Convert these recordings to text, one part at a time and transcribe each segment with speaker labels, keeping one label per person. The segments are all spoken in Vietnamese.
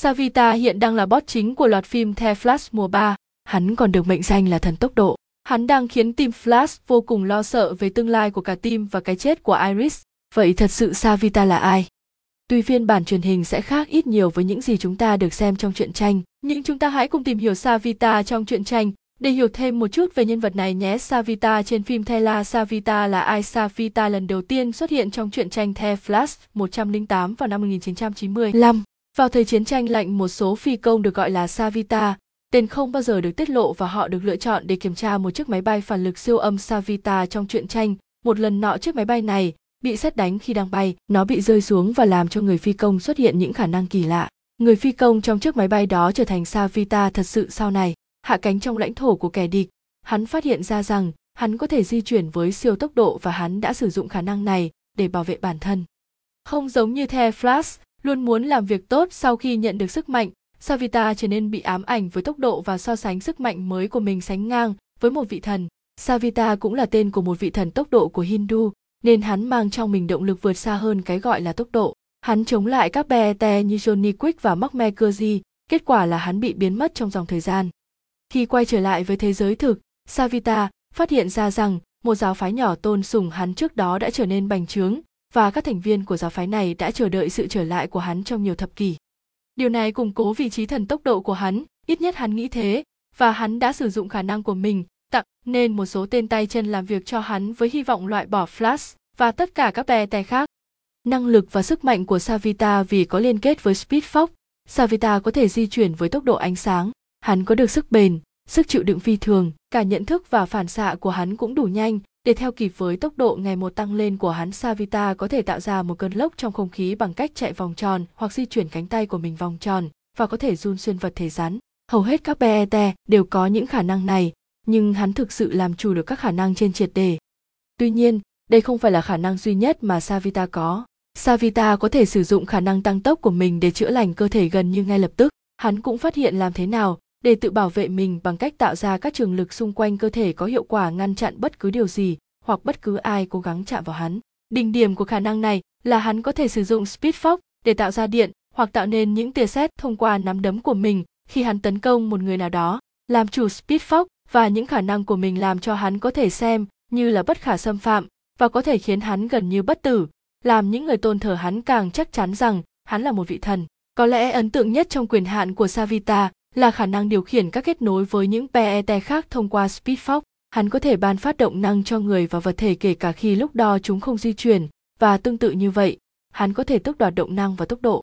Speaker 1: Savita hiện đang là boss chính của loạt phim The Flash mùa 3. Hắn còn được mệnh danh là thần tốc độ. Hắn đang khiến team Flash vô cùng lo sợ về tương lai của cả team và cái chết của Iris. Vậy thật sự Savita là ai? Tuy phiên bản truyền hình sẽ khác ít nhiều với những gì chúng ta được xem trong truyện tranh, nhưng chúng ta hãy cùng tìm hiểu Savita trong truyện tranh để hiểu thêm một chút về nhân vật này nhé. Savita trên phim Thela Savita là ai? Savita lần đầu tiên xuất hiện trong truyện tranh The Flash 108 vào năm 1995. Vào thời chiến tranh lạnh một số phi công được gọi là Savita, tên không bao giờ được tiết lộ và họ được lựa chọn để kiểm tra một chiếc máy bay phản lực siêu âm Savita trong truyện tranh. Một lần nọ chiếc máy bay này bị xét đánh khi đang bay, nó bị rơi xuống và làm cho người phi công xuất hiện những khả năng kỳ lạ. Người phi công trong chiếc máy bay đó trở thành Savita thật sự sau này, hạ cánh trong lãnh thổ của kẻ địch. Hắn phát hiện ra rằng hắn có thể di chuyển với siêu tốc độ và hắn đã sử dụng khả năng này để bảo vệ bản thân. Không giống như The Flash, luôn muốn làm việc tốt sau khi nhận được sức mạnh, Savita trở nên bị ám ảnh với tốc độ và so sánh sức mạnh mới của mình sánh ngang với một vị thần. Savita cũng là tên của một vị thần tốc độ của Hindu, nên hắn mang trong mình động lực vượt xa hơn cái gọi là tốc độ. Hắn chống lại các BET như Johnny Quick và Mark McGurgy, kết quả là hắn bị biến mất trong dòng thời gian. Khi quay trở lại với thế giới thực, Savita phát hiện ra rằng một giáo phái nhỏ tôn sùng hắn trước đó đã trở nên bành trướng và các thành viên của giáo phái này đã chờ đợi sự trở lại của hắn trong nhiều thập kỷ. Điều này củng cố vị trí thần tốc độ của hắn, ít nhất hắn nghĩ thế, và hắn đã sử dụng khả năng của mình, tặng nên một số tên tay chân làm việc cho hắn với hy vọng loại bỏ Flash và tất cả các bè tay khác. Năng lực và sức mạnh của Savita vì có liên kết với Speed Fox, Savita có thể di chuyển với tốc độ ánh sáng, hắn có được sức bền, sức chịu đựng phi thường, cả nhận thức và phản xạ của hắn cũng đủ nhanh để theo kịp với tốc độ ngày một tăng lên của hắn Savita có thể tạo ra một cơn lốc trong không khí bằng cách chạy vòng tròn hoặc di chuyển cánh tay của mình vòng tròn và có thể run xuyên vật thể rắn. Hầu hết các BET đều có những khả năng này, nhưng hắn thực sự làm chủ được các khả năng trên triệt đề. Tuy nhiên, đây không phải là khả năng duy nhất mà Savita có. Savita có thể sử dụng khả năng tăng tốc của mình để chữa lành cơ thể gần như ngay lập tức. Hắn cũng phát hiện làm thế nào để tự bảo vệ mình bằng cách tạo ra các trường lực xung quanh cơ thể có hiệu quả ngăn chặn bất cứ điều gì hoặc bất cứ ai cố gắng chạm vào hắn. Đỉnh điểm của khả năng này là hắn có thể sử dụng Speed Fox để tạo ra điện hoặc tạo nên những tia sét thông qua nắm đấm của mình khi hắn tấn công một người nào đó. Làm chủ Speed Fox và những khả năng của mình làm cho hắn có thể xem như là bất khả xâm phạm và có thể khiến hắn gần như bất tử, làm những người tôn thờ hắn càng chắc chắn rằng hắn là một vị thần. Có lẽ ấn tượng nhất trong quyền hạn của Savita là khả năng điều khiển các kết nối với những PET khác thông qua Speedfox. Hắn có thể ban phát động năng cho người và vật thể kể cả khi lúc đo chúng không di chuyển, và tương tự như vậy, hắn có thể tước đoạt động năng và tốc độ.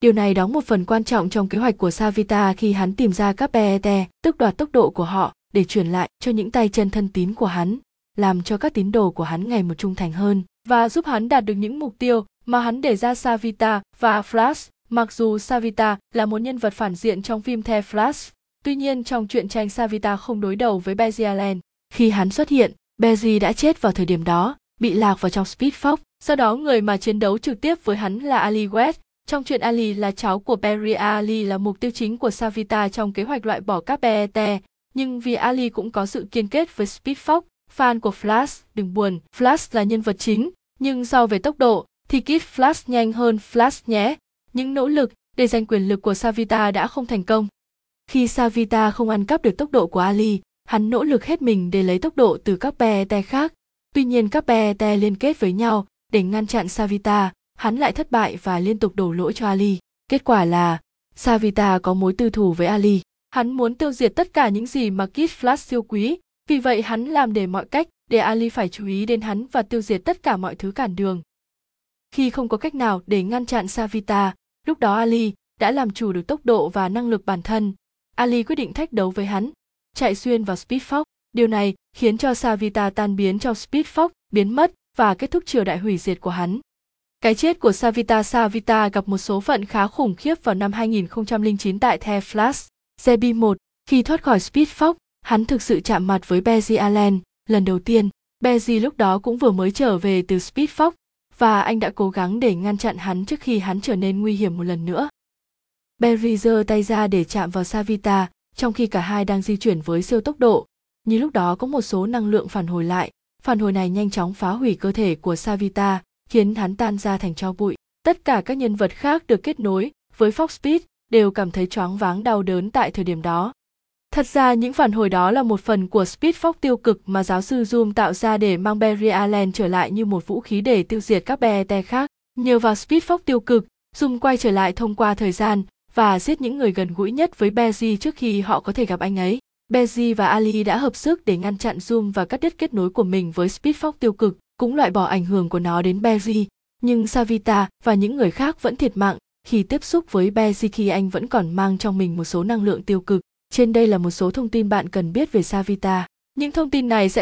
Speaker 1: Điều này đóng một phần quan trọng trong kế hoạch của Savita khi hắn tìm ra các PET, tước đoạt tốc độ của họ để truyền lại cho những tay chân thân tín của hắn, làm cho các tín đồ của hắn ngày một trung thành hơn và giúp hắn đạt được những mục tiêu mà hắn để ra Savita và Flash Mặc dù Savita là một nhân vật phản diện trong phim The Flash, tuy nhiên trong truyện tranh Savita không đối đầu với Barry Allen. Khi hắn xuất hiện, Barry đã chết vào thời điểm đó, bị lạc vào trong Speed Fox. Sau đó người mà chiến đấu trực tiếp với hắn là Ali West. Trong chuyện Ali là cháu của Barry Ali là mục tiêu chính của Savita trong kế hoạch loại bỏ các BET, nhưng vì Ali cũng có sự kiên kết với Speed Fox, fan của Flash, đừng buồn, Flash là nhân vật chính, nhưng so về tốc độ thì Kid Flash nhanh hơn Flash nhé, những nỗ lực để giành quyền lực của Savita đã không thành công. Khi Savita không ăn cắp được tốc độ của Ali, hắn nỗ lực hết mình để lấy tốc độ từ các BET khác. Tuy nhiên các BET liên kết với nhau để ngăn chặn Savita, hắn lại thất bại và liên tục đổ lỗi cho Ali. Kết quả là Savita có mối tư thù với Ali. Hắn muốn tiêu diệt tất cả những gì mà Kid Flash siêu quý, vì vậy hắn làm để mọi cách để Ali phải chú ý đến hắn và tiêu diệt tất cả mọi thứ cản đường. Khi không có cách nào để ngăn chặn Savita, lúc đó Ali đã làm chủ được tốc độ và năng lực bản thân. Ali quyết định thách đấu với hắn, chạy xuyên vào Speed Fox. Điều này khiến cho Savita tan biến trong Speed Fox, biến mất và kết thúc triều đại hủy diệt của hắn. Cái chết của Savita Savita gặp một số phận khá khủng khiếp vào năm 2009 tại The Flash. Zebi 1, khi thoát khỏi Speed Fox, hắn thực sự chạm mặt với Barry Allen lần đầu tiên. Barry lúc đó cũng vừa mới trở về từ Speed Fox và anh đã cố gắng để ngăn chặn hắn trước khi hắn trở nên nguy hiểm một lần nữa. Barry giơ tay ra để chạm vào Savita, trong khi cả hai đang di chuyển với siêu tốc độ. Như lúc đó có một số năng lượng phản hồi lại, phản hồi này nhanh chóng phá hủy cơ thể của Savita, khiến hắn tan ra thành tro bụi. Tất cả các nhân vật khác được kết nối với Fox Speed đều cảm thấy choáng váng đau đớn tại thời điểm đó. Thật ra những phản hồi đó là một phần của Speedfox tiêu cực mà giáo sư Zoom tạo ra để mang Barry Allen trở lại như một vũ khí để tiêu diệt các BET khác. Nhờ vào Speedfox tiêu cực, Zoom quay trở lại thông qua thời gian và giết những người gần gũi nhất với Beji trước khi họ có thể gặp anh ấy. Beji và Ali đã hợp sức để ngăn chặn Zoom và cắt đứt kết nối của mình với Speedfox tiêu cực, cũng loại bỏ ảnh hưởng của nó đến Beji. Nhưng Savita và những người khác vẫn thiệt mạng khi tiếp xúc với Beji khi anh vẫn còn mang trong mình một số năng lượng tiêu cực. Trên đây là một số thông tin bạn cần biết về Savita. Những thông tin này sẽ